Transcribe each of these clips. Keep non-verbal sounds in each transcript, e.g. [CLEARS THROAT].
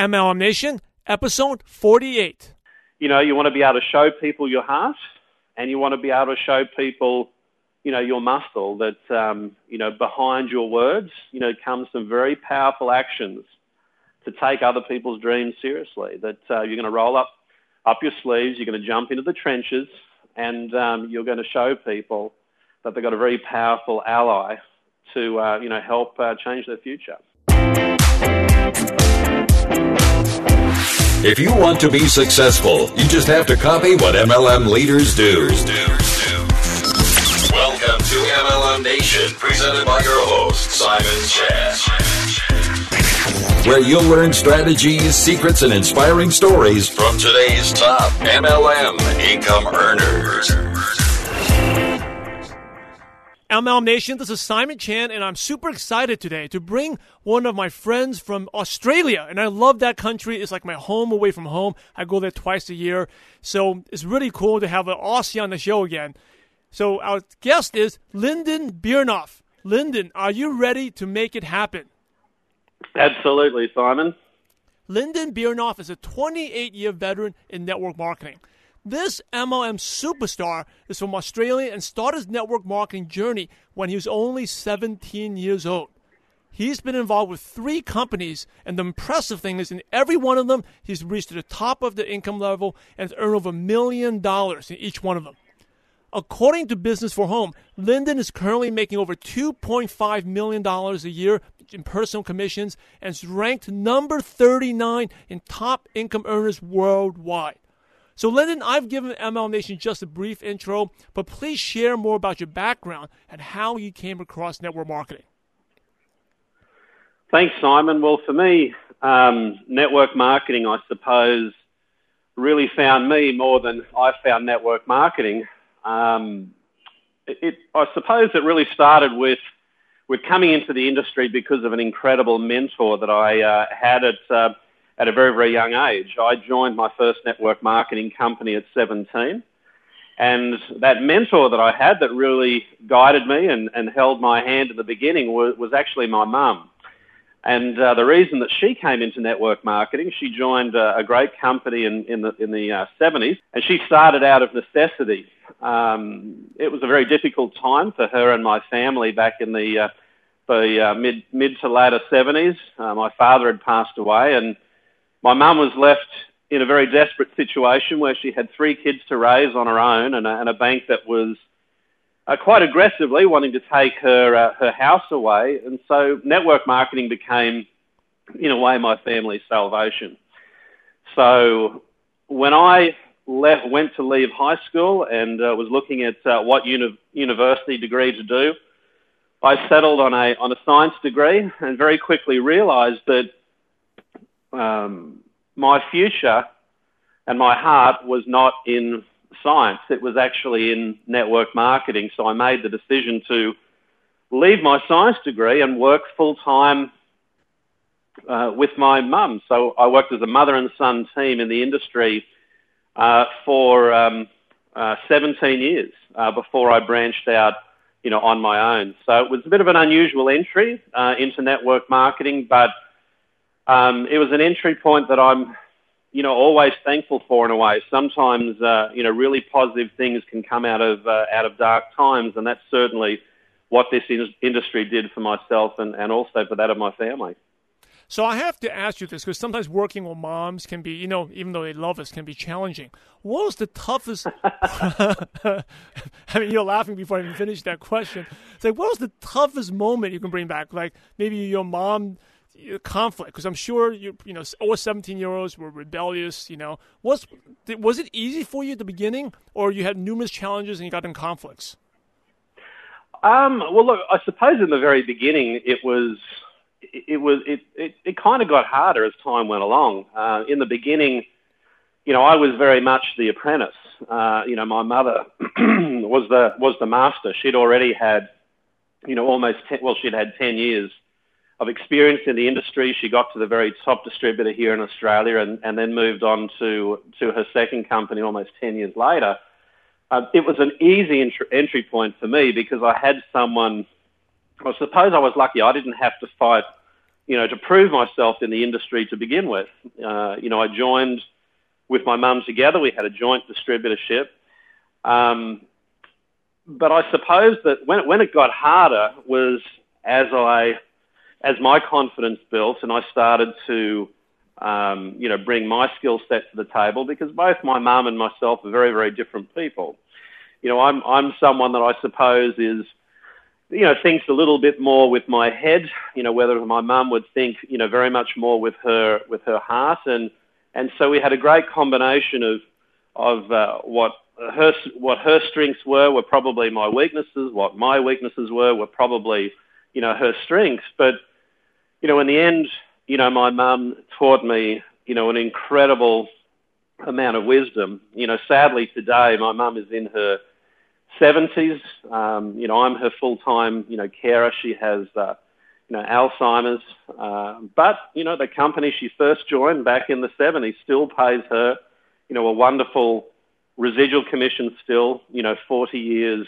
MLM Nation, episode 48. You know, you want to be able to show people your heart and you want to be able to show people, you know, your muscle that, um, you know, behind your words, you know, comes some very powerful actions to take other people's dreams seriously. That uh, you're going to roll up, up your sleeves, you're going to jump into the trenches, and um, you're going to show people that they've got a very powerful ally to, uh, you know, help uh, change their future. If you want to be successful, you just have to copy what MLM leaders do. Welcome to MLM Nation, presented by your host, Simon Chan. Where you'll learn strategies, secrets, and inspiring stories from today's top MLM income earners. MLM Nation, this is Simon Chan, and I'm super excited today to bring one of my friends from Australia. And I love that country. It's like my home away from home. I go there twice a year. So it's really cool to have an Aussie on the show again. So our guest is Lyndon Biernoff. Lyndon, are you ready to make it happen? Absolutely, Simon. Lyndon Biernoff is a 28 year veteran in network marketing. This MLM superstar is from Australia and started his network marketing journey when he was only 17 years old. He's been involved with three companies, and the impressive thing is, in every one of them, he's reached the top of the income level and earned over a million dollars in each one of them. According to Business for Home, Lyndon is currently making over $2.5 million a year in personal commissions and is ranked number 39 in top income earners worldwide. So, Lyndon, I've given MLM Nation just a brief intro, but please share more about your background and how you came across network marketing. Thanks, Simon. Well, for me, um, network marketing, I suppose, really found me more than I found network marketing. Um, it, I suppose it really started with with coming into the industry because of an incredible mentor that I uh, had at uh, at a very, very young age. I joined my first network marketing company at 17. And that mentor that I had that really guided me and, and held my hand in the beginning was, was actually my mum. And uh, the reason that she came into network marketing, she joined a, a great company in, in the, in the uh, 70s, and she started out of necessity. Um, it was a very difficult time for her and my family back in the, uh, the uh, mid, mid to later 70s. Uh, my father had passed away, and my mum was left in a very desperate situation where she had three kids to raise on her own and a, and a bank that was uh, quite aggressively wanting to take her uh, her house away. And so network marketing became, in a way, my family's salvation. So when I left, went to leave high school and uh, was looking at uh, what uni- university degree to do, I settled on a on a science degree and very quickly realised that um, my future and my heart was not in science. It was actually in network marketing. So I made the decision to leave my science degree and work full time uh, with my mum. So I worked as a mother and son team in the industry uh, for um, uh, 17 years uh, before I branched out, you know, on my own. So it was a bit of an unusual entry uh, into network marketing, but um, it was an entry point that I'm, you know, always thankful for in a way. Sometimes, uh, you know, really positive things can come out of uh, out of dark times, and that's certainly what this in- industry did for myself and, and also for that of my family. So I have to ask you this because sometimes working with moms can be, you know, even though they love us, can be challenging. What was the toughest? [LAUGHS] [LAUGHS] I mean, you're laughing before I even finished that question. It's like, what was the toughest moment you can bring back? Like maybe your mom conflict because I'm sure you you know all 17 year olds were rebellious. You know, was was it easy for you at the beginning, or you had numerous challenges and you got in conflicts? Um, well, look, I suppose in the very beginning it was it was it it, it kind of got harder as time went along. Uh, in the beginning, you know, I was very much the apprentice. Uh, you know, my mother [CLEARS THROAT] was the was the master. She'd already had, you know, almost ten, well, she'd had ten years of experience in the industry. She got to the very top distributor here in Australia and, and then moved on to, to her second company almost 10 years later. Uh, it was an easy entry, entry point for me because I had someone, I suppose I was lucky I didn't have to fight, you know, to prove myself in the industry to begin with. Uh, you know, I joined with my mum together. We had a joint distributorship. Um, but I suppose that when, when it got harder was as I, as my confidence built and I started to, um, you know, bring my skill set to the table because both my mum and myself are very, very different people. You know, I'm, I'm someone that I suppose is, you know, thinks a little bit more with my head, you know, whether my mum would think, you know, very much more with her, with her heart. And, and so we had a great combination of, of uh, what her what her strengths were were probably my weaknesses. What my weaknesses were were probably you know her strengths. But you know, in the end, you know, my mum taught me you know an incredible amount of wisdom. You know, sadly today, my mum is in her 70s. Um, you know, I'm her full-time you know carer. She has uh, you know Alzheimer's, uh, but you know the company she first joined back in the 70s still pays her you know a wonderful residual commission still, you know, 40 years,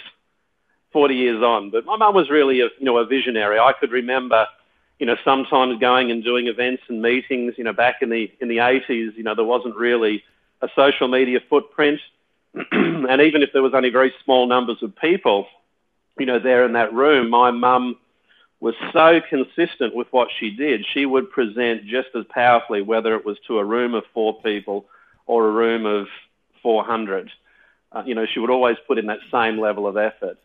40 years on. But my mum was really a, you know, a visionary. I could remember, you know, sometimes going and doing events and meetings, you know, back in the, in the 80s, you know, there wasn't really a social media footprint. [CLEARS THROAT] and even if there was only very small numbers of people, you know, there in that room, my mum was so consistent with what she did. She would present just as powerfully, whether it was to a room of four people or a room of 400. Uh, you know, she would always put in that same level of effort.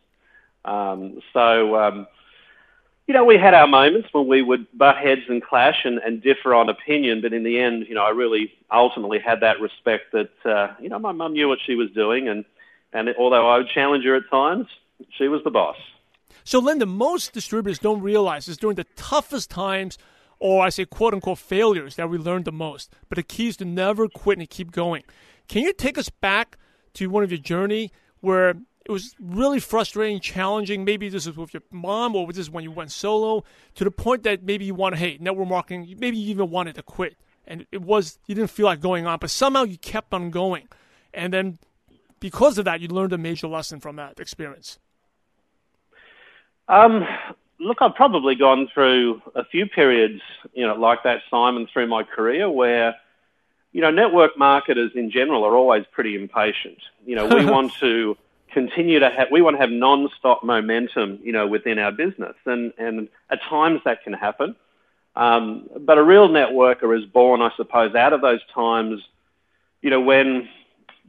Um, so, um, you know, we had our moments when we would butt heads and clash and, and, differ on opinion, but in the end, you know, I really ultimately had that respect that, uh, you know, my mum knew what she was doing, and, and although I would challenge her at times, she was the boss. So, Lyndon, most distributors don't realize it's during the toughest times, or I say quote unquote failures, that we learn the most. But the key is to never quit and keep going. Can you take us back to one of your journey where it was really frustrating, challenging? Maybe this was with your mom, or was this when you went solo? To the point that maybe you want to hate network marketing. Maybe you even wanted to quit, and it was you didn't feel like going on, but somehow you kept on going, and then because of that, you learned a major lesson from that experience. Um, look, I've probably gone through a few periods, you know, like that, Simon, through my career where you know, network marketers in general are always pretty impatient. You know, we [LAUGHS] want to continue to have, we want to have non-stop momentum, you know, within our business. And, and at times that can happen. Um, but a real networker is born, I suppose, out of those times, you know, when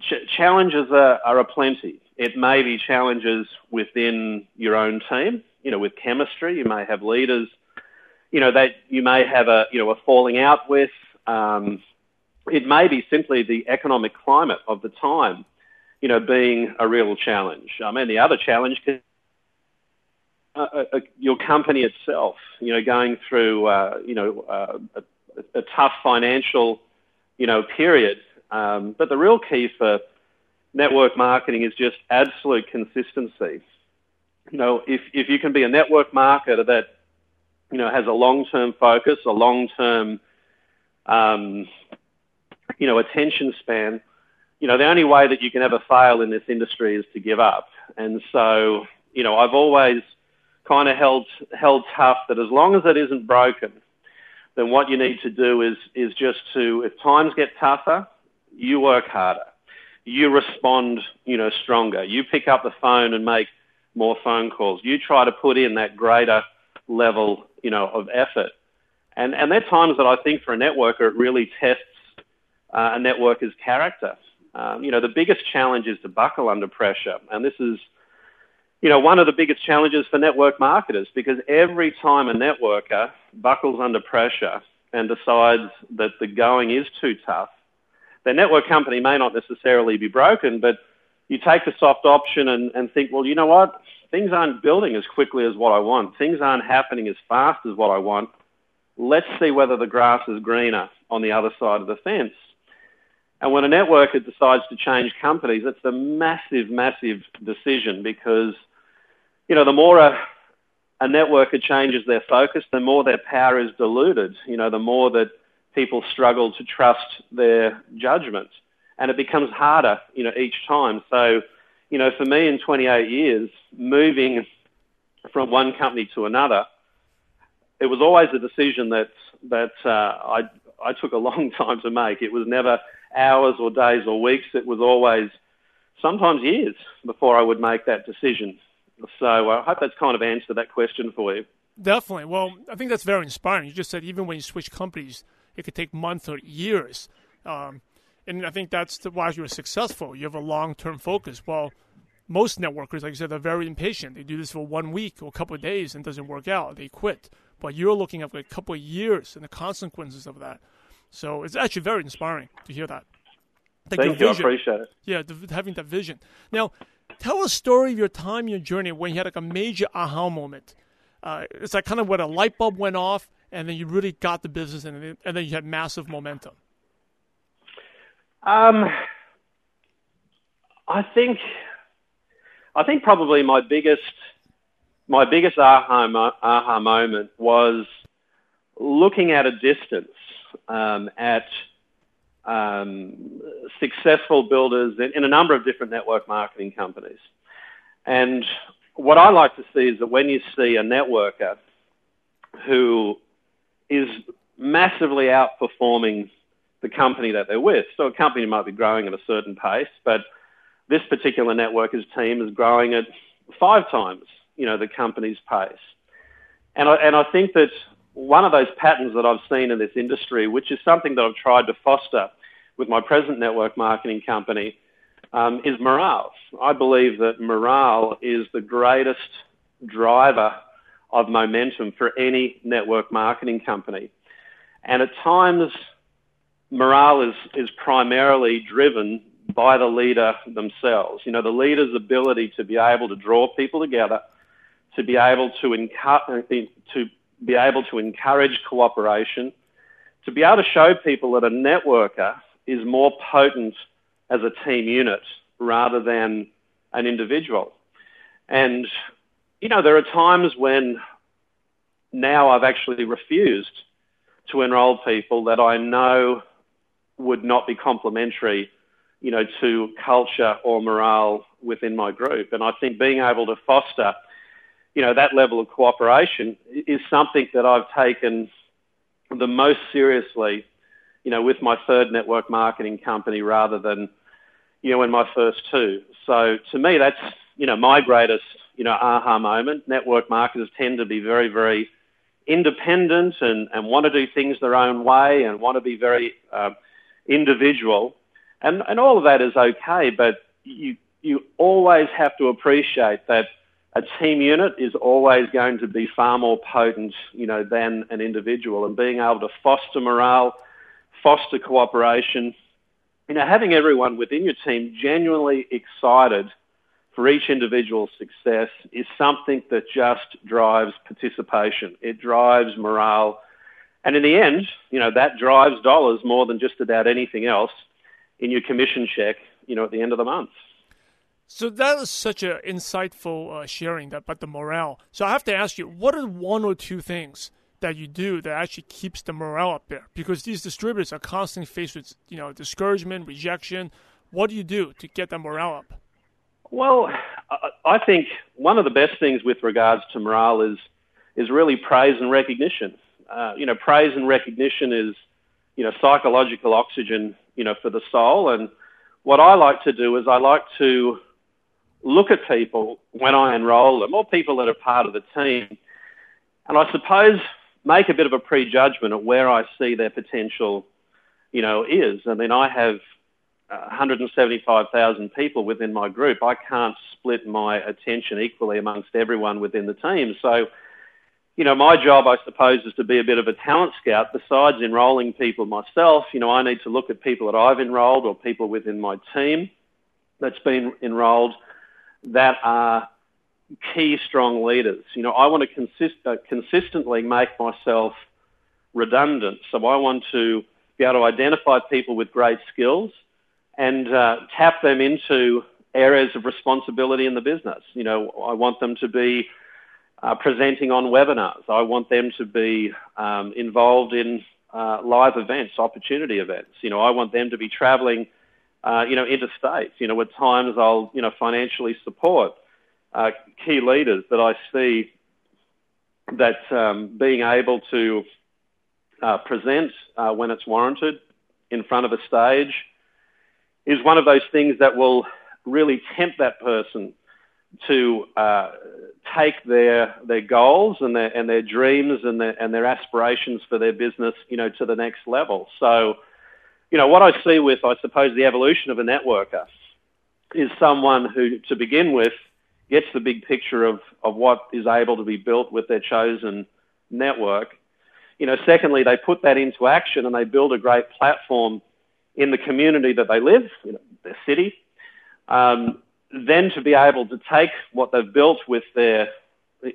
ch- challenges are, are aplenty. It may be challenges within your own team, you know, with chemistry. You may have leaders, you know, that you may have a, you know, a falling out with. Um, it may be simply the economic climate of the time, you know, being a real challenge. I mean, the other challenge can uh, uh, uh, your company itself, you know, going through, uh, you know, uh, a, a, tough financial, you know, period. Um, but the real key for network marketing is just absolute consistency. You know, if, if you can be a network marketer that, you know, has a long-term focus, a long-term, um, you know, attention span, you know, the only way that you can ever fail in this industry is to give up. And so, you know, I've always kind of held held tough that as long as it isn't broken, then what you need to do is is just to if times get tougher, you work harder. You respond, you know, stronger. You pick up the phone and make more phone calls. You try to put in that greater level, you know, of effort. And and there are times that I think for a networker it really tests uh, a networker's character. Um, you know, the biggest challenge is to buckle under pressure. And this is, you know, one of the biggest challenges for network marketers because every time a networker buckles under pressure and decides that the going is too tough, their network company may not necessarily be broken, but you take the soft option and, and think, well, you know what? Things aren't building as quickly as what I want. Things aren't happening as fast as what I want. Let's see whether the grass is greener on the other side of the fence. And when a networker decides to change companies, it's a massive, massive decision because, you know, the more a, a networker changes their focus, the more their power is diluted. You know, the more that people struggle to trust their judgment. And it becomes harder, you know, each time. So, you know, for me in 28 years, moving from one company to another, it was always a decision that that uh, I I took a long [LAUGHS] time to make. It was never hours or days or weeks. It was always sometimes years before I would make that decision. So uh, I hope that's kind of answered that question for you. Definitely. Well, I think that's very inspiring. You just said even when you switch companies, it could take months or years. Um, and I think that's why you're successful. You have a long term focus. Well, most networkers, like you said, they're very impatient. They do this for one week or a couple of days and it doesn't work out. They quit. But you're looking at a couple of years and the consequences of that. So it's actually very inspiring to hear that. Like Thank you. Vision, I appreciate it. Yeah, the, having that vision. Now, tell a story of your time, your journey, when you had like a major aha moment. Uh, it's like kind of when a light bulb went off, and then you really got the business, and then, and then you had massive momentum. Um, I think, I think probably my biggest, my biggest aha, aha moment was looking at a distance um, at um, successful builders in, in, a number of different network marketing companies. And what I like to see is that when you see a networker who is massively outperforming the company that they're with, so a company might be growing at a certain pace, but this particular networker's team is growing at five times, you know, the company's pace. And I, and I think that one of those patterns that I've seen in this industry, which is something that I've tried to foster with my present network marketing company, um, is morale. I believe that morale is the greatest driver of momentum for any network marketing company. And at times, morale is, is primarily driven by the leader themselves. You know, the leader's ability to be able to draw people together, to be able to, encu- to be able to encourage cooperation, to be able to show people that a networker is more potent as a team unit rather than an individual. And, you know, there are times when now I've actually refused to enroll people that I know would not be complementary, you know, to culture or morale within my group. And I think being able to foster you know, that level of cooperation is something that I've taken the most seriously, you know, with my third network marketing company rather than, you know, in my first two. So to me, that's, you know, my greatest, you know, aha moment. Network marketers tend to be very, very independent and, and want to do things their own way and want to be very uh, individual. And, and all of that is okay, but you, you always have to appreciate that a team unit is always going to be far more potent, you know, than an individual. And being able to foster morale, foster cooperation, you know, having everyone within your team genuinely excited for each individual's success is something that just drives participation. It drives morale. And in the end, you know, that drives dollars more than just about anything else in your commission check, you know, at the end of the month. So that is such an insightful uh, sharing that about the morale. So I have to ask you, what are one or two things that you do that actually keeps the morale up there? Because these distributors are constantly faced with you know discouragement, rejection. What do you do to get that morale up? Well, I think one of the best things with regards to morale is is really praise and recognition. Uh, you know, praise and recognition is you know psychological oxygen you know for the soul and what I like to do is I like to look at people when I enrol them, or people that are part of the team, and I suppose make a bit of a prejudgment of where I see their potential, you know, is. I mean, I have uh, 175,000 people within my group. I can't split my attention equally amongst everyone within the team. So, you know, my job, I suppose, is to be a bit of a talent scout. Besides enrolling people myself, you know, I need to look at people that I've enrolled or people within my team that's been enrolled that are key strong leaders. You know, I want to consist, uh, consistently make myself redundant. So I want to be able to identify people with great skills and uh, tap them into areas of responsibility in the business. You know, I want them to be uh, presenting on webinars. I want them to be um, involved in uh, live events, opportunity events. You know, I want them to be traveling uh, you know, interstate. You know, at times I'll, you know, financially support uh, key leaders that I see that um, being able to uh, present uh, when it's warranted in front of a stage is one of those things that will really tempt that person to uh, take their their goals and their and their dreams and their and their aspirations for their business, you know, to the next level. So, you know, what I see with, I suppose, the evolution of a networker is someone who, to begin with, gets the big picture of of what is able to be built with their chosen network. You know, secondly, they put that into action and they build a great platform in the community that they live, you know, their city. Um, then to be able to take what they've built with their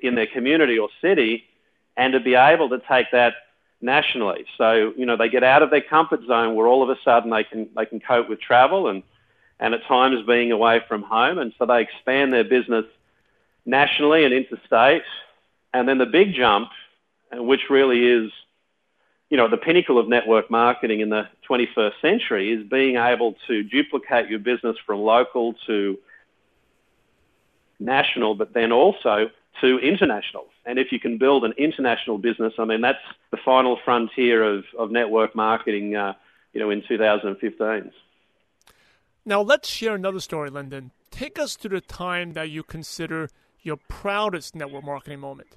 in their community or city and to be able to take that nationally. So, you know, they get out of their comfort zone where all of a sudden they can they can cope with travel and and at times being away from home and so they expand their business nationally and interstate. And then the big jump, uh, which really is you know, the pinnacle of network marketing in the 21st century is being able to duplicate your business from local to national, but then also to international. And if you can build an international business, I mean, that's the final frontier of, of network marketing, uh, you know, in 2015. Now, let's share another story, Lyndon. Take us to the time that you consider your proudest network marketing moment.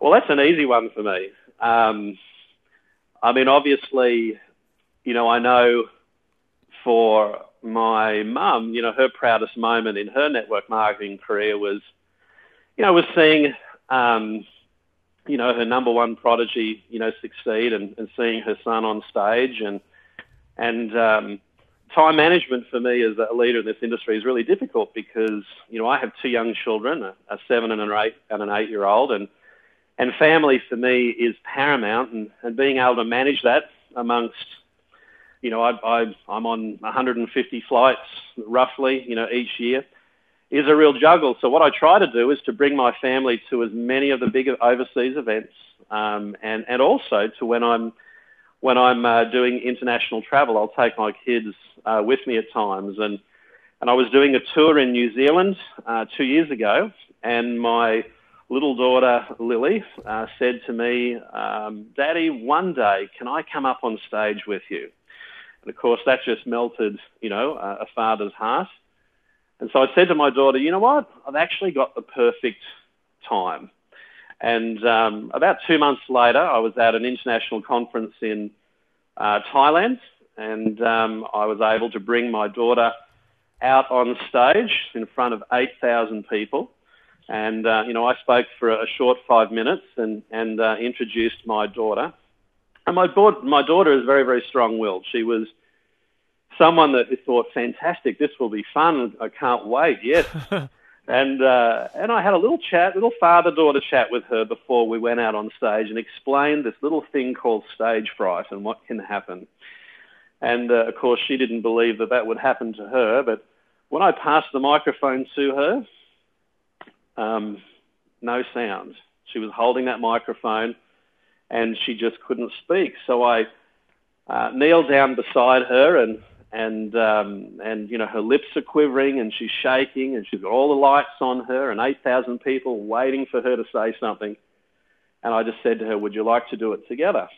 Well, that's an easy one for me. Um, I mean, obviously, you know, I know for my mum, you know, her proudest moment in her network marketing career was, you know, was seeing, um, you know, her number one prodigy, you know, succeed and, and seeing her son on stage and, and, um, time management for me as a leader in this industry is really difficult because, you know, I have two young children, a, a seven and an eight and an eight year old and, and family for me is paramount and, and being able to manage that amongst you know, I, I, I'm on 150 flights roughly, you know, each year, is a real juggle. So what I try to do is to bring my family to as many of the big overseas events, um, and and also to when I'm when I'm uh, doing international travel, I'll take my kids uh, with me at times. And and I was doing a tour in New Zealand uh, two years ago, and my little daughter Lily uh, said to me, um, "Daddy, one day can I come up on stage with you?" And of course, that just melted, you know, a, a father's heart. And so I said to my daughter, you know what? I've actually got the perfect time. And um, about two months later, I was at an international conference in uh, Thailand, and um, I was able to bring my daughter out on stage in front of 8,000 people. And, uh, you know, I spoke for a short five minutes and, and uh, introduced my daughter. And my, board, my daughter is very, very strong-willed. She was someone that thought, fantastic, this will be fun. I can't wait. Yes. [LAUGHS] and uh, and I had a little chat, little father-daughter chat with her before we went out on stage and explained this little thing called stage fright and what can happen. And uh, of course, she didn't believe that that would happen to her. But when I passed the microphone to her, um, no sound. She was holding that microphone and she just couldn't speak. So I uh, kneeled down beside her and and um, and you know her lips are quivering and she's shaking and she's got all the lights on her and 8,000 people waiting for her to say something. And I just said to her, "Would you like to do it together?"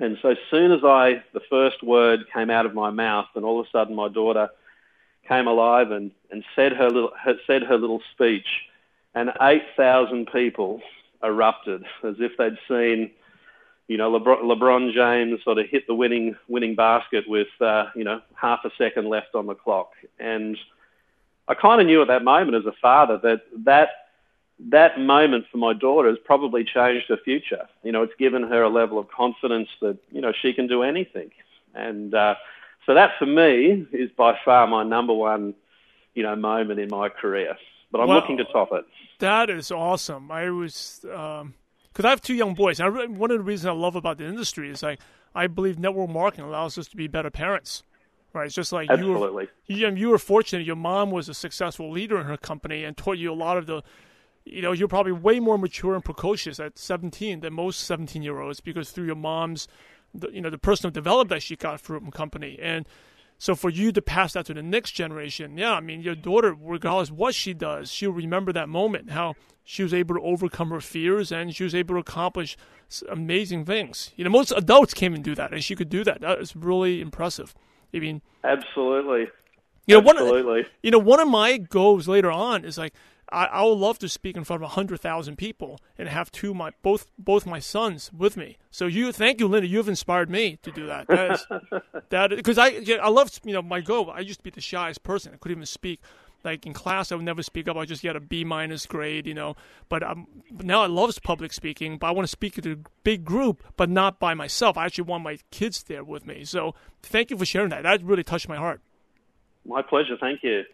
And so soon as I the first word came out of my mouth, and all of a sudden my daughter came alive and, and said her little said her little speech, and 8,000 people erupted as if they'd seen, you know, LeBron, LeBron James sort of hit the winning winning basket with, uh, you know, half a second left on the clock. And I kind of knew at that moment as a father that that that moment for my daughter has probably changed her future. You know, it's given her a level of confidence that you know she can do anything. And uh, so that for me is by far my number one, you know, moment in my career but I'm well, looking to top it. That is awesome. I was because I have two young boys. And I, one of the reasons I love about the industry is like I believe network marketing allows us to be better parents. Right, it's just like Absolutely. you were, you, you were fortunate. Your mom was a successful leader in her company and taught you a lot of the you know, you're probably way more mature and precocious at 17 than most 17 year olds because through your mom's, the, you know, the personal development that she got from company. And So for you to pass that to the next generation, yeah, I mean, your daughter, regardless what she does, she'll remember that moment, how she was able to overcome her fears and she was able to accomplish amazing things. You know, most adults can't even do that, and she could do that. That is really impressive. I mean, absolutely. You know, Absolutely. One, you know, one of my goals later on is like I, I would love to speak in front of hundred thousand people and have two my both both my sons with me. So you, thank you, Lyndon. You've inspired me to do that. That is [LAUGHS] that because I I love you know my goal. I used to be the shyest person. I couldn't even speak. Like in class, I would never speak up. I just get a B minus grade, you know. But, um, but now I love public speaking. But I want to speak to a big group, but not by myself. I actually want my kids there with me. So thank you for sharing that. That really touched my heart. My pleasure. Thank you.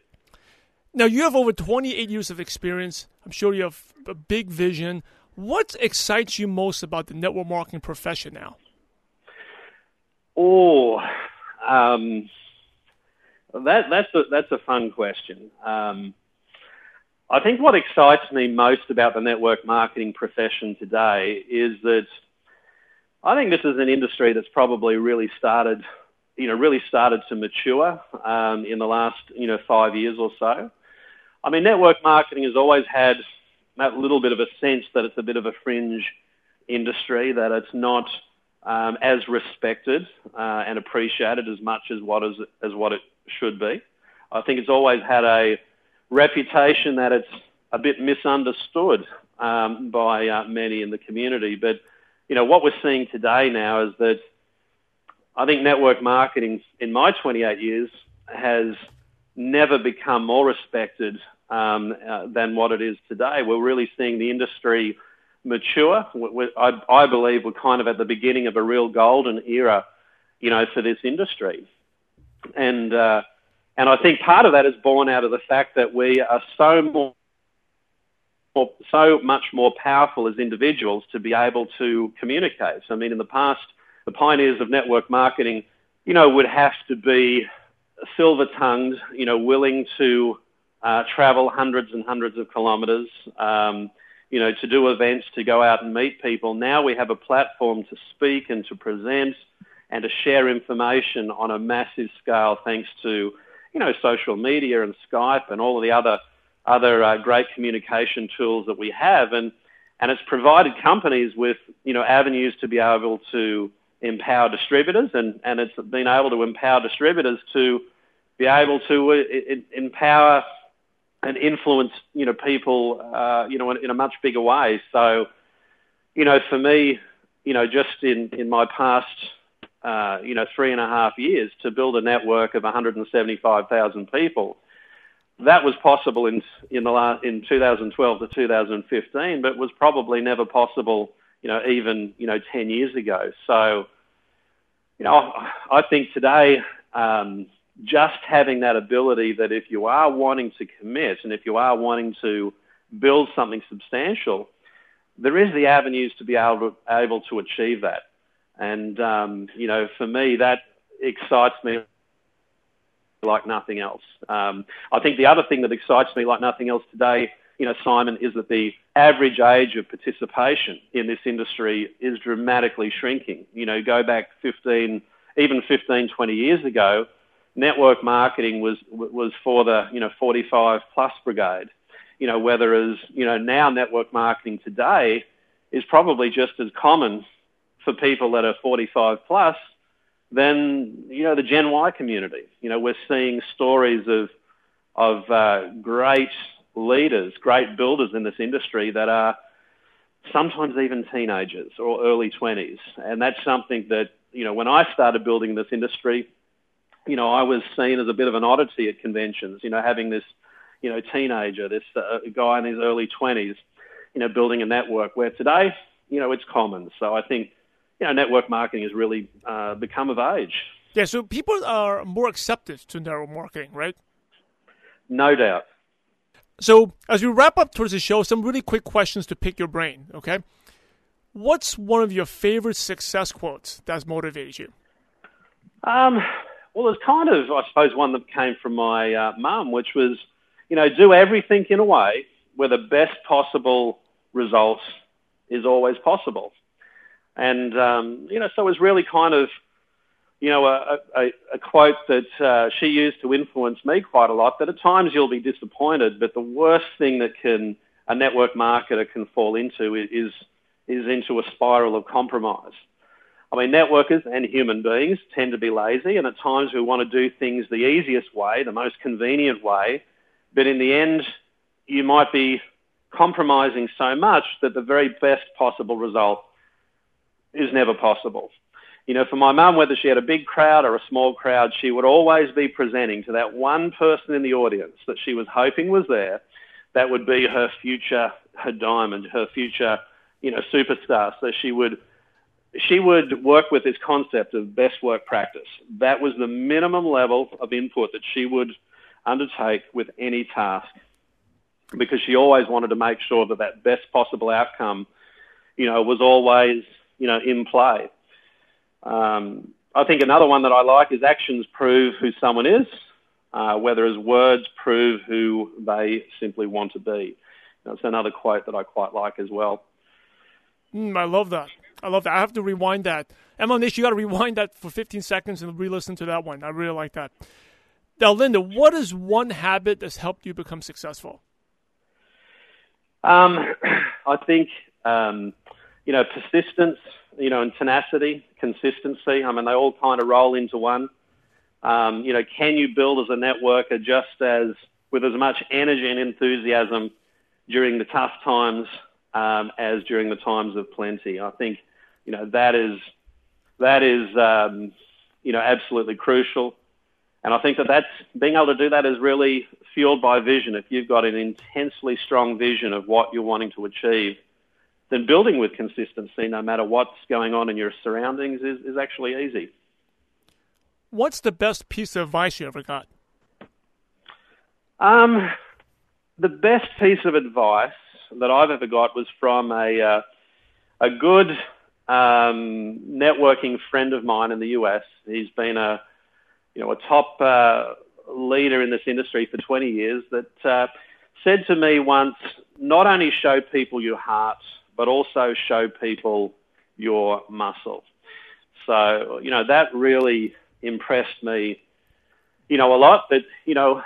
Now, you have over 28 years of experience. I'm sure you have a big vision. What excites you most about the network marketing profession now? Oh, um, that, that's, a, that's a fun question. Um, I think what excites me most about the network marketing profession today is that I think this is an industry that's probably really started you know, really started to mature um, in the last, you know, five years or so. I mean, network marketing has always had that little bit of a sense that it's a bit of a fringe industry, that it's not um, as respected uh, and appreciated as much as what is as what it should be. I think it's always had a reputation that it's a bit misunderstood um, by uh, many in the community. But you know what we're seeing today now is that I think network marketing in my 28 years has never become more respected um, uh, than what it is today. We're really seeing the industry mature. We're, I, I, believe we're kind of at the beginning of a real golden era, you know, for this industry. And uh, and I think part of that is born out of the fact that we are so more so much more powerful as individuals to be able to communicate. So, I mean, in the past, the pioneers of network marketing, you know, would have to be silver tongued, you know, willing to uh, travel hundreds and hundreds of kilometres, um, you know, to do events, to go out and meet people. Now we have a platform to speak and to present and to share information on a massive scale thanks to, you know, social media and Skype and all of the other other uh, great communication tools that we have. And, and it's provided companies with, you know, avenues to be able to empower distributors, and, and it's been able to empower distributors to be able to uh, empower and influence, you know, people, uh, you know, in, in, a much bigger way. So, you know, for me, you know, just in, in my past, uh, you know, three and a half years to build a network of 175,000 people, that was possible in in the last, in 2012 to 2015, but was probably never possible you know, even, you know, 10 years ago. So, you know, I think today, um, just having that ability that if you are wanting to commit and if you are wanting to build something substantial, there is the avenues to be able to, able to achieve that. And, um, you know, for me, that excites me like nothing else. Um, I think the other thing that excites me like nothing else today you know, Simon, is that the average age of participation in this industry is dramatically shrinking. You know, go back 15, even 15, 20 years ago, network marketing was was for the you know 45 plus brigade. You know, whether as you know now network marketing today is probably just as common for people that are 45 plus than you know the Gen Y community. You know, we're seeing stories of of uh, great leaders, great builders in this industry that are sometimes even teenagers or early 20s. And that's something that, you know, when I started building this industry, you know, I was seen as a bit of an oddity at conventions, you know, having this, you know, teenager, this uh, guy in his early 20s, you know, building a network where today, you know, it's common. So I think, you know, network marketing has really uh, become of age. Yeah, so people are more accepted to network marketing, right? No doubt. So, as we wrap up towards the show, some really quick questions to pick your brain, okay? What's one of your favorite success quotes that's motivated you? Um, well, it's kind of, I suppose, one that came from my uh, mum, which was, you know, do everything in a way where the best possible result is always possible. And, um, you know, so it was really kind of you know, a, a, a quote that uh, she used to influence me quite a lot. That at times you'll be disappointed, but the worst thing that can a network marketer can fall into is is into a spiral of compromise. I mean, networkers and human beings tend to be lazy, and at times we want to do things the easiest way, the most convenient way, but in the end, you might be compromising so much that the very best possible result is never possible. You know, for my mum, whether she had a big crowd or a small crowd, she would always be presenting to that one person in the audience that she was hoping was there. That would be her future, her diamond, her future, you know, superstar. So she would, she would work with this concept of best work practice. That was the minimum level of input that she would undertake with any task because she always wanted to make sure that that best possible outcome, you know, was always, you know, in play. Um, I think another one that I like is actions prove who someone is, uh, whether as words prove who they simply want to be. That's another quote that I quite like as well. Mm, I love that. I love that. I have to rewind that. Emma Nish, you got to rewind that for 15 seconds and re-listen to that one. I really like that. Now, Lyndon, what is one habit that's helped you become successful? Um, [CLEARS THROAT] I think um, you know persistence, you know, and tenacity, consistency. I mean, they all kind of roll into one. Um, you know, can you build as a networker just as with as much energy and enthusiasm during the tough times um, as during the times of plenty? I think you know that is that is um, you know absolutely crucial. And I think that that's being able to do that is really fueled by vision. If you've got an intensely strong vision of what you're wanting to achieve, then building with consistency, no matter what's going on in your surroundings, is, is actually easy. What's the best piece of advice you ever got? Um, the best piece of advice that I've ever got was from a uh, a good um, networking friend of mine in the US. He's been a you know, a top uh, leader in this industry for 20 years that uh, said to me once, not only show people your heart, but also show people your muscle. So, you know, that really impressed me, you know, a lot. But, you know,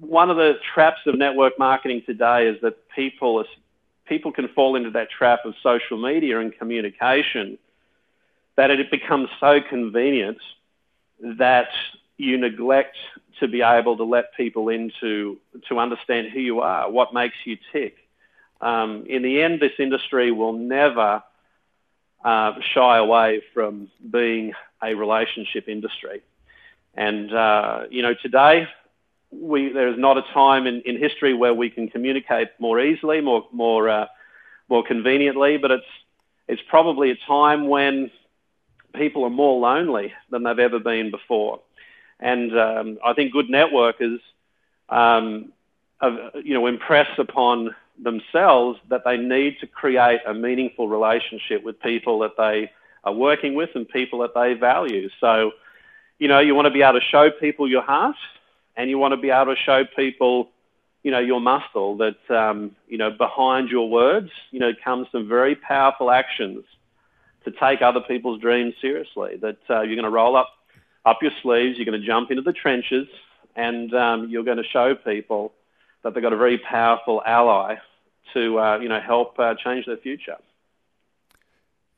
one of the traps of network marketing today is that people people can fall into that trap of social media and communication that it becomes so convenient that you neglect to be able to let people into to understand who you are, what makes you tick. Um, in the end, this industry will never uh, shy away from being a relationship industry. And uh, you know, today we there is not a time in, in history where we can communicate more easily, more more uh, more conveniently, but it's it's probably a time when people are more lonely than they've ever been before. And um, I think good networkers, um, you know, impress upon themselves that they need to create a meaningful relationship with people that they are working with and people that they value. So, you know, you want to be able to show people your heart, and you want to be able to show people, you know, your muscle. That um, you know, behind your words, you know, comes some very powerful actions to take other people's dreams seriously. That uh, you're going to roll up up your sleeves, you're going to jump into the trenches, and um, you're going to show people that they've got a very powerful ally to uh, you know help uh, change their future.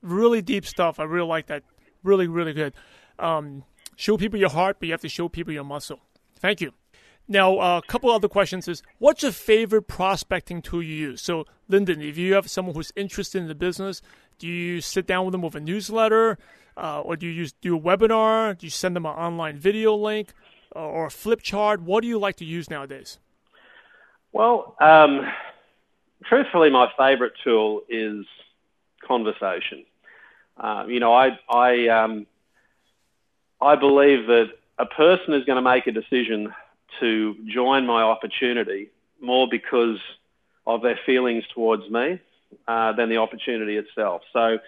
Really deep stuff. I really like that. Really, really good. Um, show people your heart, but you have to show people your muscle. Thank you. Now, uh, a couple other questions is, what's your favorite prospecting tool you use? So, Lyndon, if you have someone who's interested in the business, do you sit down with them with a newsletter, uh, or do you use do a webinar? Do you send them an online video link uh, or a flip chart? What do you like to use nowadays? Well, um, truthfully, my favorite tool is conversation. Uh, you know, I I um, I believe that a person is going to make a decision to join my opportunity more because of their feelings towards me uh, than the opportunity itself. So,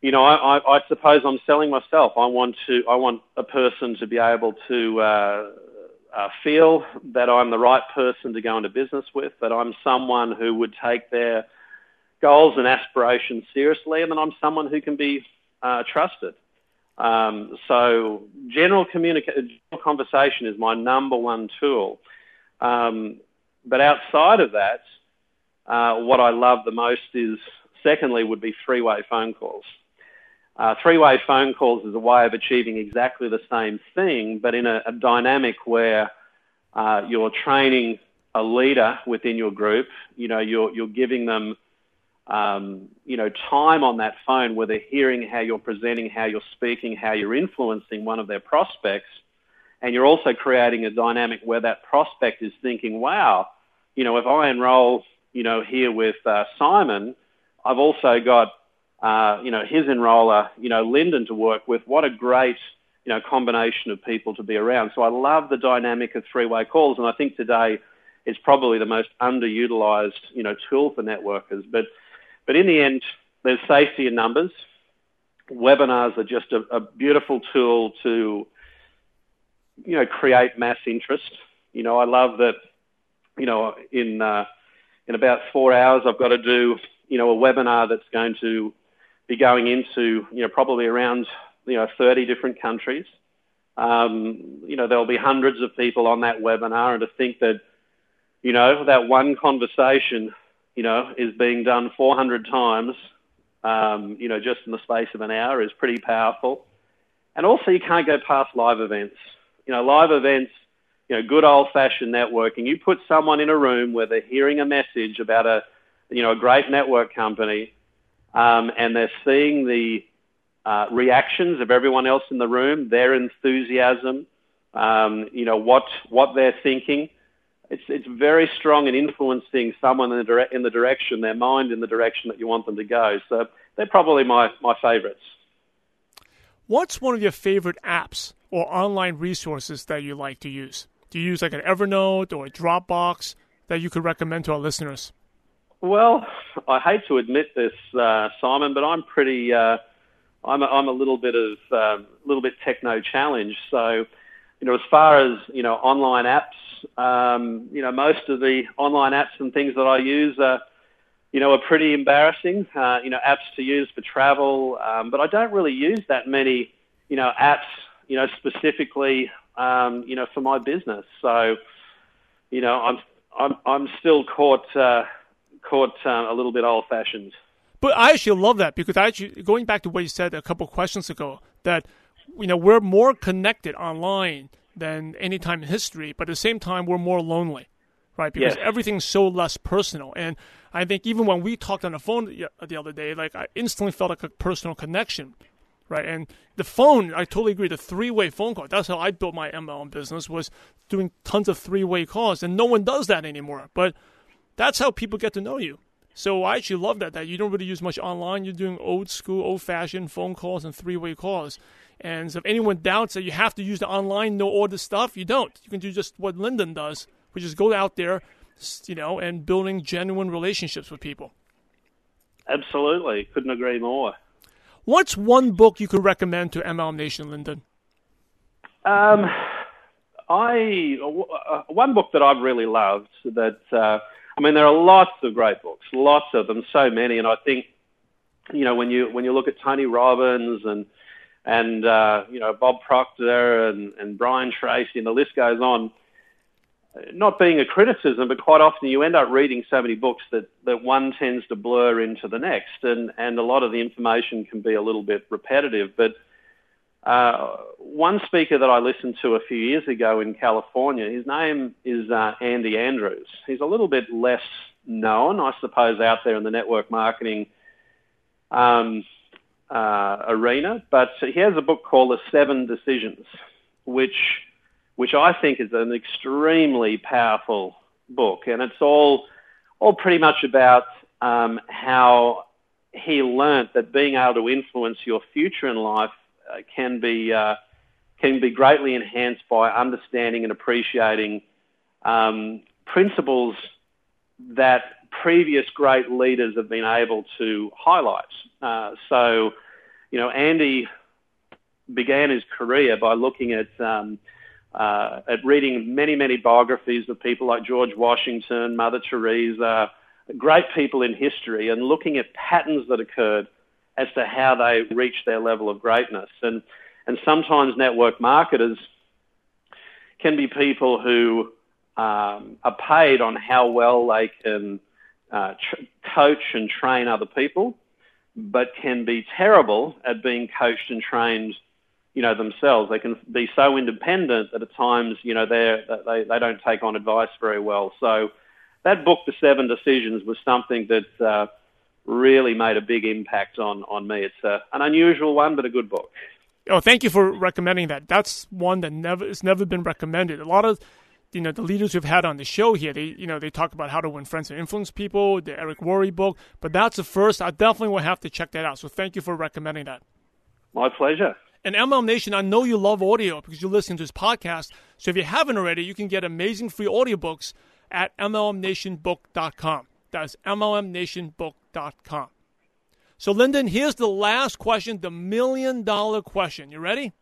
you know, I, I, I, suppose I'm selling myself. I want to, I want a person to be able to uh, uh, feel that I'm the right person to go into business with, that I'm someone who would take their goals and aspirations seriously, and that I'm someone who can be uh, trusted. Um, so general communication, conversation is my number one tool. Um, but outside of that, uh, what I love the most is, secondly, would be three-way phone calls. Uh, three-way phone calls is a way of achieving exactly the same thing, but in a, a dynamic where uh, you're training a leader within your group. You know, you're you're giving them, um, you know, time on that phone where they're hearing how you're presenting, how you're speaking, how you're influencing one of their prospects, and you're also creating a dynamic where that prospect is thinking, "Wow, you know, if I enroll, you know, here with uh, Simon, I've also got." Uh, you know, his enroller, you know, Lyndon to work with. What a great, you know, combination of people to be around. So I love the dynamic of three-way calls, and I think today it's probably the most underutilized, you know, tool for networkers. But, but in the end, there's safety in numbers. Webinars are just a, a beautiful tool to, you know, create mass interest. You know, I love that, you know, in, uh, in about four hours, I've got to do, you know, a webinar that's going to be going into, you know, probably around, you know, 30 different countries. Um, you know, there'll be hundreds of people on that webinar, and to think that you know, that one conversation, you know, is being done 400 times, um, you know, just in the space of an hour is pretty powerful. And also, you can't go past live events. You know, live events, you know, good old fashioned networking. You put someone in a room where they're hearing a message about a, you know, a great network company, um, and they're seeing the uh, reactions of everyone else in the room, their enthusiasm, um, you know, what, what they're thinking it's it's very strong in influencing someone in the, dire- in the direction, their mind in the direction that you want them to go. So they're probably my, my favorites. What's one of your favorite apps or online resources that you like to use? Do you use like an Evernote or a Dropbox that you could recommend to our listeners? Well, I hate to admit this, uh, Simon, but I'm pretty. Uh, I'm a, I'm a little bit of a um, little bit techno challenged. So, you know, as far as you know, online apps um, you know, most of the online apps and things that I use are, you know, are pretty embarrassing. Uh, you know, apps to use for travel, um, but I don't really use that many, you know, apps, you know, specifically, um, you know, for my business. So, you know, I'm I'm I'm still caught uh, caught uh, a little bit old fashioned. But I actually love that because I actually going back to what you said a couple of questions ago that you know we're more connected online than any time in history, but at the same time, we're more lonely, right? Because yes. everything's so less personal. And I think even when we talked on the phone the other day, like I instantly felt like a personal connection, right? And the phone, I totally agree. The three-way phone call. That's how I built my MLM business was doing tons of three-way calls, and no one does that anymore. But that's how people get to know you. So I actually love that that you don't really use much online. You're doing old school, old fashioned phone calls and three way calls. And so if anyone doubts that you have to use the online, know all this stuff, you don't. You can do just what Lyndon does, which is go out there, you know, and building genuine relationships with people. Absolutely, couldn't agree more. What's one book you could recommend to MLM Nation, Lyndon? Um, I uh, one book that I've really loved that. Uh, I mean, there are lots of great books, lots of them, so many, and I think, you know, when you when you look at Tony Robbins and and uh, you know Bob Proctor and, and Brian Tracy, and the list goes on. Not being a criticism, but quite often you end up reading so many books that, that one tends to blur into the next, and, and a lot of the information can be a little bit repetitive. But uh, one speaker that I listened to a few years ago in California, his name is uh, Andy Andrews. He's a little bit less known, I suppose, out there in the network marketing um, uh, arena, but he has a book called The Seven Decisions, which which I think is an extremely powerful book, and it's all all pretty much about um, how he learnt that being able to influence your future in life can be uh, can be greatly enhanced by understanding and appreciating um, principles that previous great leaders have been able to highlight. Uh, so, you know, Andy began his career by looking at um, uh, at reading many, many biographies of people like George Washington, Mother Teresa, great people in history, and looking at patterns that occurred as to how they reach their level of greatness. And And sometimes network marketers can be people who um, are paid on how well they can uh, tr- coach and train other people, but can be terrible at being coached and trained, you know, themselves. They can be so independent that at times, you know, they they they don't take on advice very well. So that book, The Seven Decisions, was something that uh, really made a big impact on on me. It's a, an unusual one, but a good book. Oh, thank you for recommending that. That's one that never has never been recommended. A lot of you know the leaders we've had on the show here, they you know they talk about how to win friends and influence people, the Eric Worre book, but that's the first. I definitely will have to check that out. So thank you for recommending that. My pleasure. And MLM Nation, I know you love audio because you're listening to this podcast. So if you haven't already, you can get amazing free audiobooks at MLMNationBook.com. That's MLMNationBook.com. So, Lyndon, here's the last question, the million dollar question. You ready?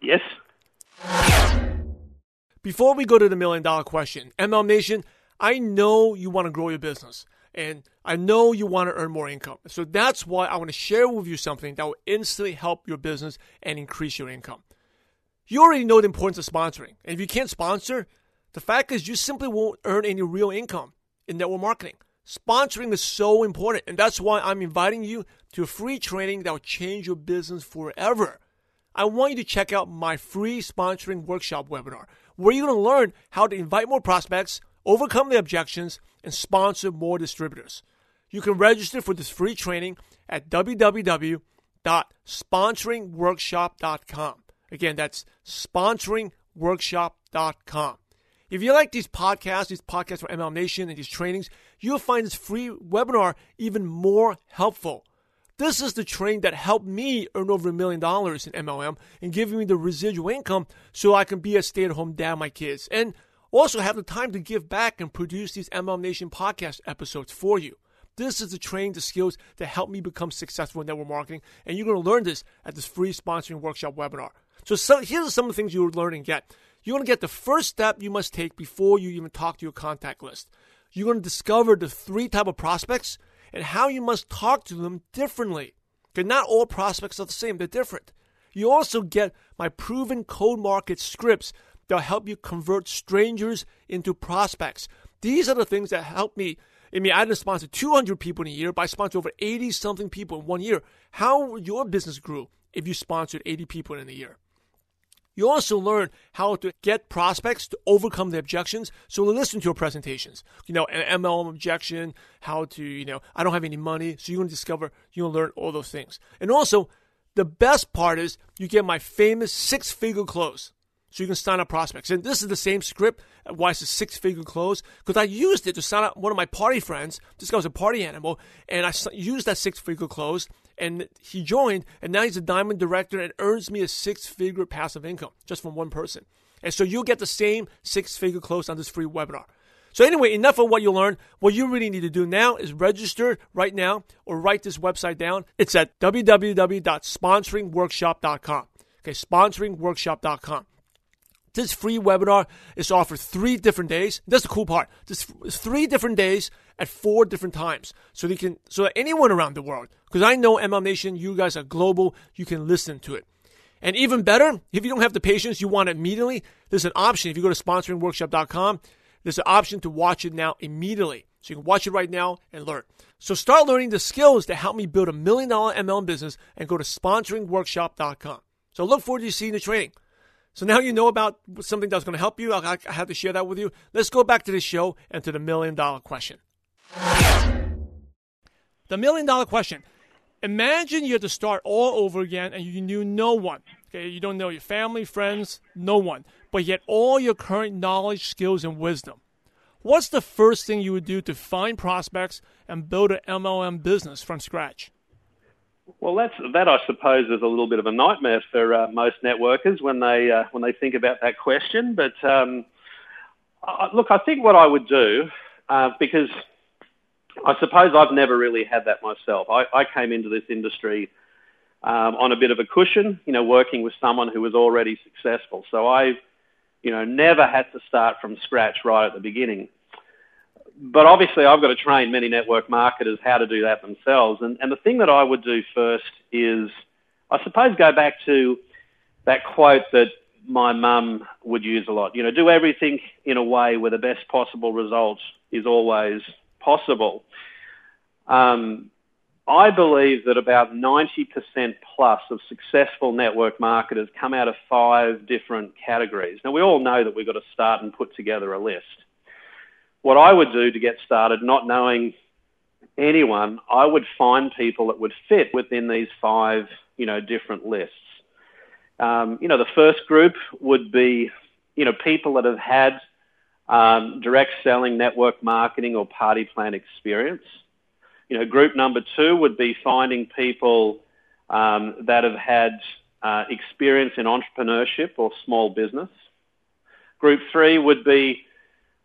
Yes. Before we go to the million dollar question, MLM Nation, I know you want to grow your business and I know you want to earn more income. So that's why I want to share with you something that will instantly help your business and increase your income. You already know the importance of sponsoring. And if you can't sponsor, the fact is you simply won't earn any real income in network marketing. Sponsoring is so important, and that's why I'm inviting you to a free training that will change your business forever. I want you to check out my free sponsoring workshop webinar, where you're going to learn how to invite more prospects, overcome the objections, and sponsor more distributors. You can register for this free training at www.sponsoringworkshop.com. Again, that's sponsoringworkshop.com. If you like these podcasts, these podcasts from MLM Nation and these trainings, you'll find this free webinar even more helpful. This is the training that helped me earn over a million dollars in MLM and giving me the residual income so I can be a stay at home dad my kids and also have the time to give back and produce these MLM Nation podcast episodes for you. This is the training, the skills that help me become successful in network marketing, and you're going to learn this at this free sponsoring workshop webinar. So, so here's some of the things you'll learn and get. You're going to get the first step you must take before you even talk to your contact list. You're going to discover the three type of prospects and how you must talk to them differently. Because not all prospects are the same, they're different. You also get my proven cold market scripts that'll help you convert strangers into prospects. These are the things that help me. I mean, I didn't sponsor 200 people in a year, but I sponsored over 80 something people in one year. How your business grew if you sponsored 80 people in a year? You also learn how to get prospects to overcome the objections. So listen to your presentations. You know, an MLM objection, how to, you know, I don't have any money. So you're going to discover, you're going to learn all those things. And also, the best part is you get my famous six figure close. So you can sign up prospects. And this is the same script. Why it's a six figure close? Because I used it to sign up one of my party friends. This guy was a party animal. And I used that six figure close and he joined, and now he's a diamond director and earns me a six figure passive income just from one person. And so you'll get the same six figure close on this free webinar. So, anyway, enough of what you learned. What you really need to do now is register right now or write this website down. It's at www.sponsoringworkshop.com. Okay, sponsoringworkshop.com. This free webinar is offered three different days. That's the cool part. This three different days at four different times, so they can so that anyone around the world, because I know MLM Nation, you guys are global, you can listen to it. And even better, if you don't have the patience, you want it immediately. There's an option. If you go to sponsoringworkshop.com, there's an option to watch it now immediately. So you can watch it right now and learn. So start learning the skills that help me build a million dollar MLM business and go to sponsoringworkshop.com. So look forward to seeing the training. So now you know about something that's going to help you. I, I have to share that with you. Let's go back to the show and to the million dollar question. The million dollar question. Imagine you had to start all over again and you knew no one. Okay, you don't know your family, friends, no one, but yet all your current knowledge, skills, and wisdom. What's the first thing you would do to find prospects and build an MLM business from scratch? Well, that's that. I suppose is a little bit of a nightmare for uh, most networkers when they uh, when they think about that question. But um, I, look, I think what I would do uh, because I suppose I've never really had that myself. I, I came into this industry um, on a bit of a cushion, you know, working with someone who was already successful. So I, you know, never had to start from scratch right at the beginning but obviously, I've got to train many network marketers how to do that themselves. And, and the thing that I would do first is, I suppose, go back to that quote that my mum would use a lot. You know, do everything in a way where the best possible result is always possible. Um, I believe that about 90% plus of successful network marketers come out of five different categories. Now, we all know that we've got to start and put together a list. What I would do to get started, not knowing anyone, I would find people that would fit within these five, you know, different lists. Um, you know, the first group would be, you know, people that have had um, direct selling, network marketing, or party plan experience. You know, group number two would be finding people um, that have had uh, experience in entrepreneurship or small business. Group three would be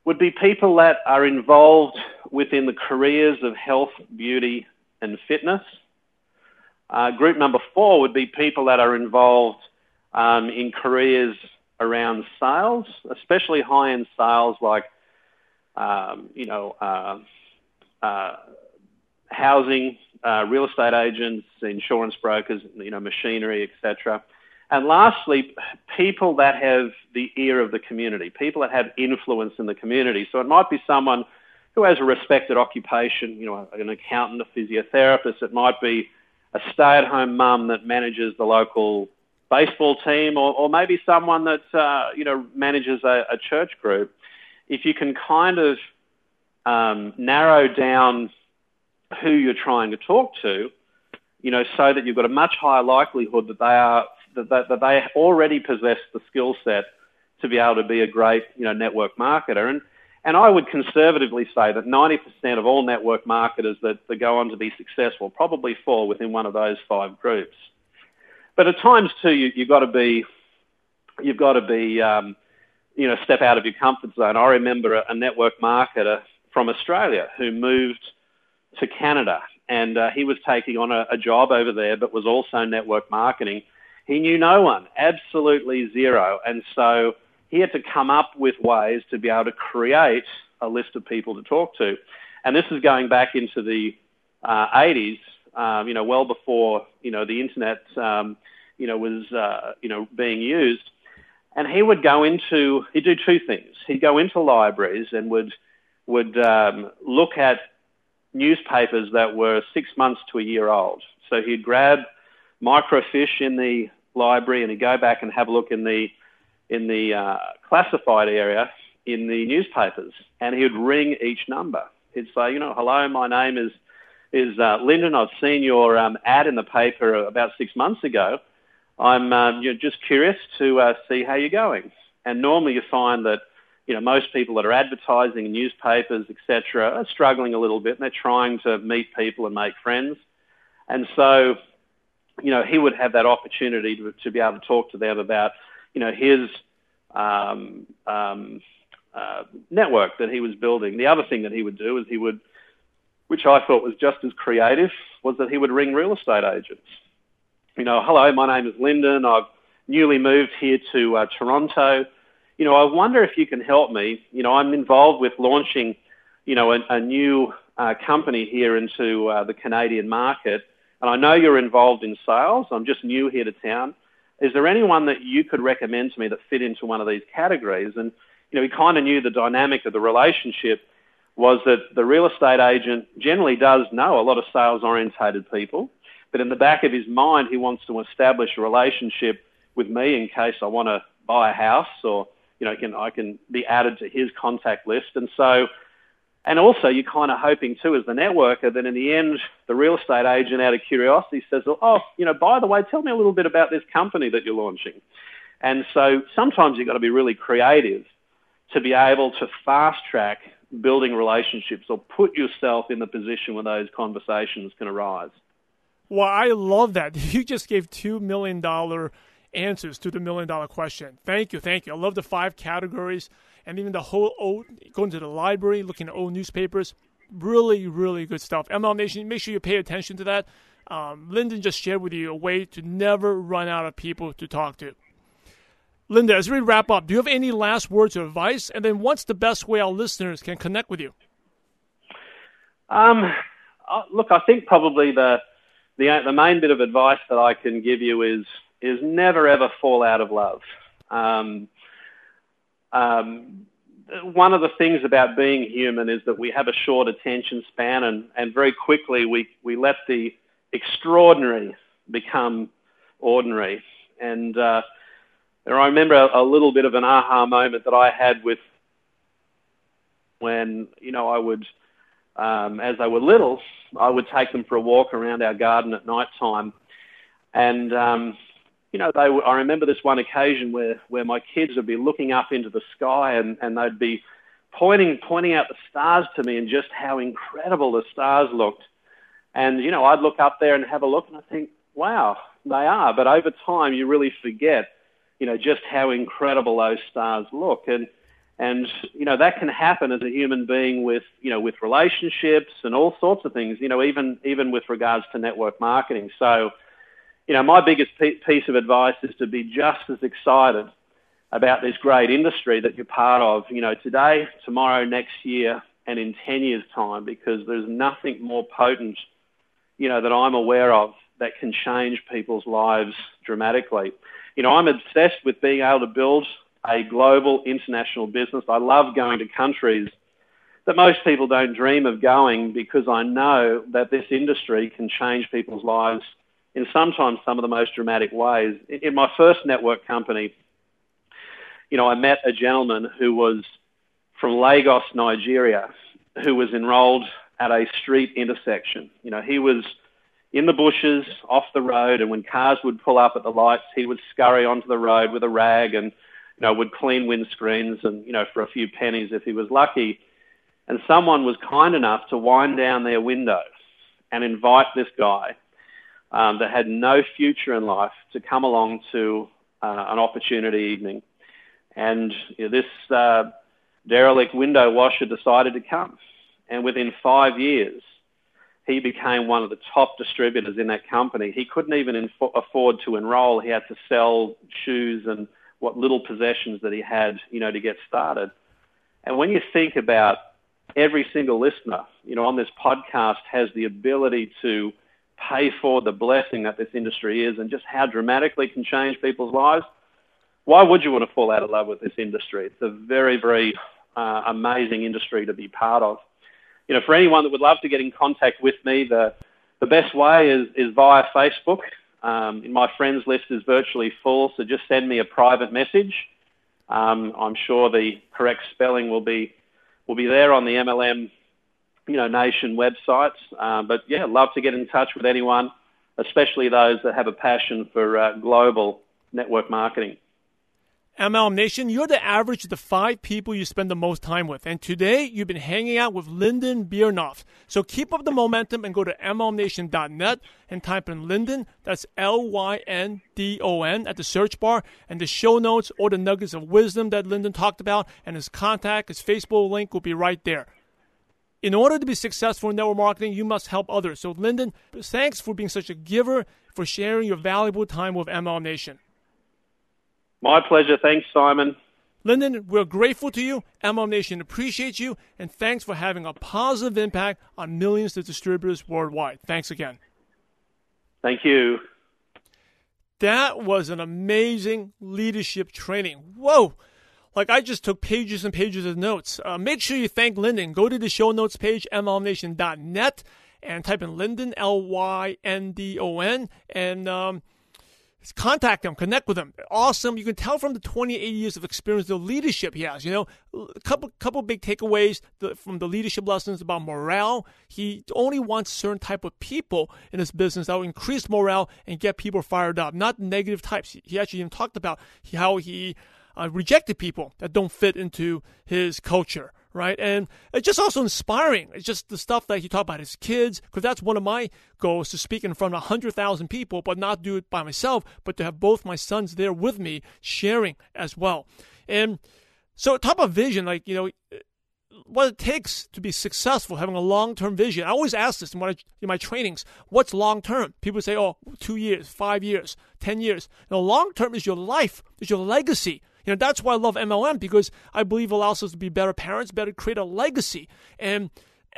would be people that are involved within the careers of health, beauty, and fitness. Uh, group number four would be people that are involved um, in careers around sales, especially high-end sales like, um, you know, uh, uh, housing, uh, real estate agents, insurance brokers, you know, machinery, etc. And lastly, people that have the ear of the community, people that have influence in the community. So it might be someone who has a respected occupation, you know, an accountant, a physiotherapist. It might be a stay-at-home mum that manages the local baseball team, or, or maybe someone that uh, you know manages a, a, church group. If you can kind of um, narrow down who you're trying to talk to, you know, so that you've got a much higher likelihood that they are that, that, that they already possess the skill set to be able to be a great, you know, network marketer. And and I would conservatively say that 90% of all network marketers that, that go on to be successful probably fall within one of those five groups. But at times too, you, you've got to be, you've got to be, um, you know, step out of your comfort zone. I remember a, a network marketer from Australia who moved to Canada, and uh, he was taking on a, a job over there, but was also network marketing. He knew no one, absolutely zero, and so he had to come up with ways to be able to create a list of people to talk to. And this is going back into the uh, 80s, um, you know, well before, you know, the internet, um, you know, was, uh, you know, being used. And he would go into, he'd do two things. He'd go into libraries and would, would um, look at newspapers that were six months to a year old. So he'd grab microfiche in the library and he'd go back and have a look in the, in the uh, classified area in the newspapers. And he would ring each number. He'd say, you know, hello, my name is, is uh, Lyndon. I've seen your um, ad in the paper about six months ago. I'm um, you're just curious to uh, see how you're going. And normally you find that you know, most people that are advertising in newspapers, etc., are struggling a little bit, and they're trying to meet people and make friends. And so, you know, he would have that opportunity to, to be able to talk to them about, you know, his um, um, uh, network that he was building. The other thing that he would do is he would, which I thought was just as creative, was that he would ring real estate agents. You know, hello, my name is Lyndon. I've newly moved here to uh, Toronto you know, I wonder if you can help me. You know, I'm involved with launching, you know, a, a new uh, company here into uh, the Canadian market, and I know you're involved in sales. I'm just new here to town. Is there anyone that you could recommend to me that fit into one of these categories? And you know, he kind of knew the dynamic of the relationship was that the real estate agent generally does know a lot of sales orientated people, but in the back of his mind, he wants to establish a relationship with me in case I want to buy a house or you know, can I can be added to his contact list. And so, and also you're kind of hoping too, as the networker, that in the end, the real estate agent, out of curiosity, says, oh, "Oh, you know, by the way, tell me a little bit about this company that you're launching." And so sometimes you've got to be really creative to be able to fast track building relationships or put yourself in the position where those conversations can arise. Well, I love that. [LAUGHS] You just gave two million dollar answers to the million dollar question. Thank you, thank you. I love the five categories and even the whole old going to the library, looking at old newspapers. Really, really good stuff. MLM Nation, make sure you pay attention to that. Um, Lyndon just shared with you a way to never run out of people to talk to. Lyndon, as we wrap up, do you have any last words of advice? And then, what's the best way our listeners can connect with you? Um, uh, look, I think probably the the the main bit of advice that I can give you is is never ever fall out of love. Um, um, one of the things about being human is that we have a short attention span, and, and very quickly we, we let the extraordinary become ordinary. And uh, I remember a, little bit of an aha moment that I had with when you know I would, um, as they were little, I would take them for a walk around our garden at night time, and um, you know, they, I remember this one occasion where, where my kids would be looking up into the sky and, and they'd be pointing, pointing out the stars to me and just how incredible the stars looked. And, you know, I'd look up there and have a look and I think, wow, they are. But over time, you really forget, you know, just how incredible those stars look. And, and, you know, that can happen as a human being with, you know, with relationships and all sorts of things, you know, even, even with regards to network marketing. So, you know, my biggest piece of advice is to be just as excited about this great industry that you're part of, you know, today, tomorrow, next year, and in 10 years' time, because there's nothing more potent, you know, that I'm aware of that can change people's lives dramatically. You know, I'm obsessed with being able to build a global international business. I love going to countries that most people don't dream of going because I know that this industry can change people's lives in sometimes some of the most dramatic ways. In my first network company, you know, I met a gentleman who was from Lagos, Nigeria, who was enrolled at a street intersection. You know, he was in the bushes off the road, and when cars would pull up at the lights, he would scurry onto the road with a rag and, you know, would clean windscreens and, you know, for a few pennies if he was lucky. And someone was kind enough to wind down their window and invite this guy um, that had no future in life to come along to uh, an opportunity evening. And you know, this uh, derelict window washer decided to come. And within five years, he became one of the top distributors in that company. He couldn't even inf- afford to enroll. He had to sell shoes and what little possessions that he had, you know, to get started. And when you think about every single listener, you know, on this podcast has the ability to pay for the blessing that this industry is and just how dramatically it can change people's lives, why would you want to fall out of love with this industry? It's a very, very uh, amazing industry to be part of. You know, for anyone that would love to get in contact with me, the, the best way is, is via Facebook. Um, my friends list is virtually full, so just send me a private message. Um, I'm sure the correct spelling will be will be there on the MLM you know, nation websites. Uh, but yeah, love to get in touch with anyone, especially those that have a passion for uh, global network marketing. MLM Nation, you're the average of the five people you spend the most time with. And today, you've been hanging out with Lyndon Biernoff. So keep up the momentum and go to MLMNation.net and type in Lyndon, that's L Y N D O N, at the search bar. And the show notes or the nuggets of wisdom that Lyndon talked about and his contact, his Facebook link will be right there in order to be successful in network marketing, you must help others. So, Lyndon, thanks for being such a giver, for sharing your valuable time with MLM Nation. My pleasure. Thanks, Simon. Lyndon, we're grateful to you. MLM Nation appreciates you, and thanks for having a positive impact on millions of distributors worldwide. Thanks again. Thank you. That was an amazing leadership training. Whoa! Like I just took pages and pages of notes. Uh, make sure you thank Lyndon. Go to the show notes page, mlmnation.net, and type in Lyndon, L Y N D O N, and um, contact him, connect with him. Awesome. You can tell from the 28 years of experience, the leadership he has. You know, a couple couple big takeaways from the leadership lessons about morale. He only wants certain type of people in his business that will increase morale and get people fired up, not negative types. He actually even talked about how he uh, rejected people that don't fit into his culture, right? And it's just also inspiring. It's just the stuff that he talked about his kids, because that's one of my goals to speak in front of 100,000 people, but not do it by myself, but to have both my sons there with me sharing as well. And so, talk about vision, like, you know, what it takes to be successful, having a long term vision. I always ask this in my, in my trainings what's long term? People say, oh, two years, five years, 10 years. You long term is your life, is your legacy. You know, that's why I love MLM because I believe it allows us to be better parents, better create a legacy. And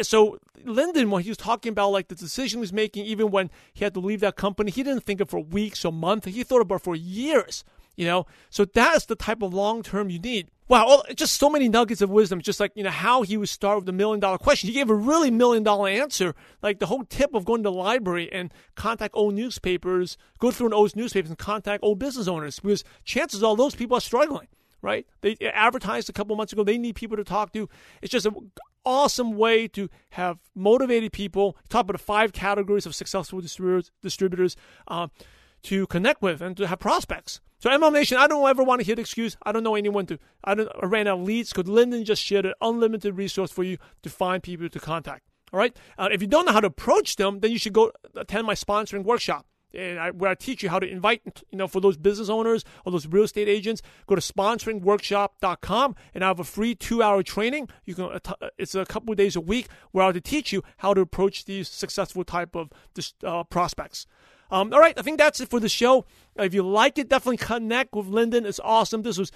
so Lyndon, when he was talking about like the decision he was making, even when he had to leave that company, he didn't think of for weeks or months. He thought about for years. You know, so that's the type of long term you need. Wow, just so many nuggets of wisdom. Just like you know how he would start with the million dollar question. He gave a really million dollar answer. Like the whole tip of going to the library and contact old newspapers, go through an old newspapers and contact old business owners because chances are those people are struggling right? They advertised a couple months ago. They need people to talk to. It's just an awesome way to have motivated people. Talk about the five categories of successful distributors, distributors uh, to connect with and to have prospects. So MLM Nation, I don't ever want to hear the excuse. I don't know anyone to. I, don't, I ran out of leads because Lyndon just shared an unlimited resource for you to find people to contact. All right. Uh, if you don't know how to approach them, then you should go attend my sponsoring workshop and I, where I teach you how to invite, you know, for those business owners or those real estate agents, go to sponsoringworkshop.com and I have a free two-hour training. You can, uh, it's a couple of days a week where I'll teach you how to approach these successful type of uh, prospects. Um, all right, I think that's it for the show. If you like it, definitely connect with Lyndon. It's awesome. This was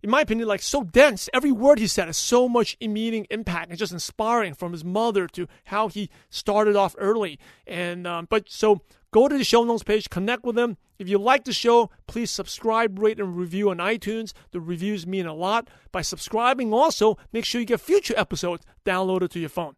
in my opinion, like so dense. Every word he said has so much meaning, impact. It's just inspiring from his mother to how he started off early. And um, but so Go to the show notes page, connect with them. If you like the show, please subscribe, rate, and review on iTunes. The reviews mean a lot. By subscribing, also, make sure you get future episodes downloaded to your phone.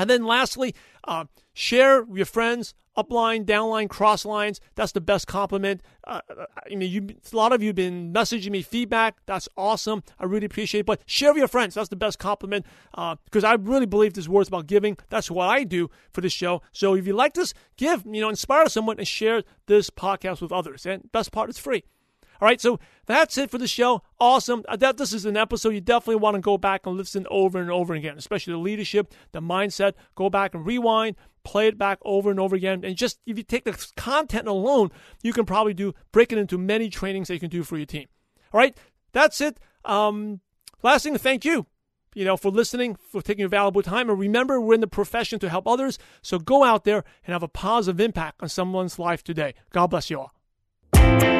And then lastly, uh, share with your friends, upline, downline, cross lines. That's the best compliment. Uh, I mean, you, a lot of you have been messaging me feedback. That's awesome. I really appreciate it. But share with your friends. That's the best compliment because uh, I really believe this word's about giving. That's what I do for this show. So if you like this, give, you know, inspire someone and share this podcast with others. And best part, it's free. All right, so that's it for the show. Awesome. Uh, that this is an episode you definitely want to go back and listen over and over again, especially the leadership, the mindset. Go back and rewind, play it back over and over again, and just if you take the content alone, you can probably do break it into many trainings that you can do for your team. All right, that's it. Um, last thing, thank you you know, for listening, for taking your valuable time. And remember, we're in the profession to help others. So go out there and have a positive impact on someone's life today. God bless you all.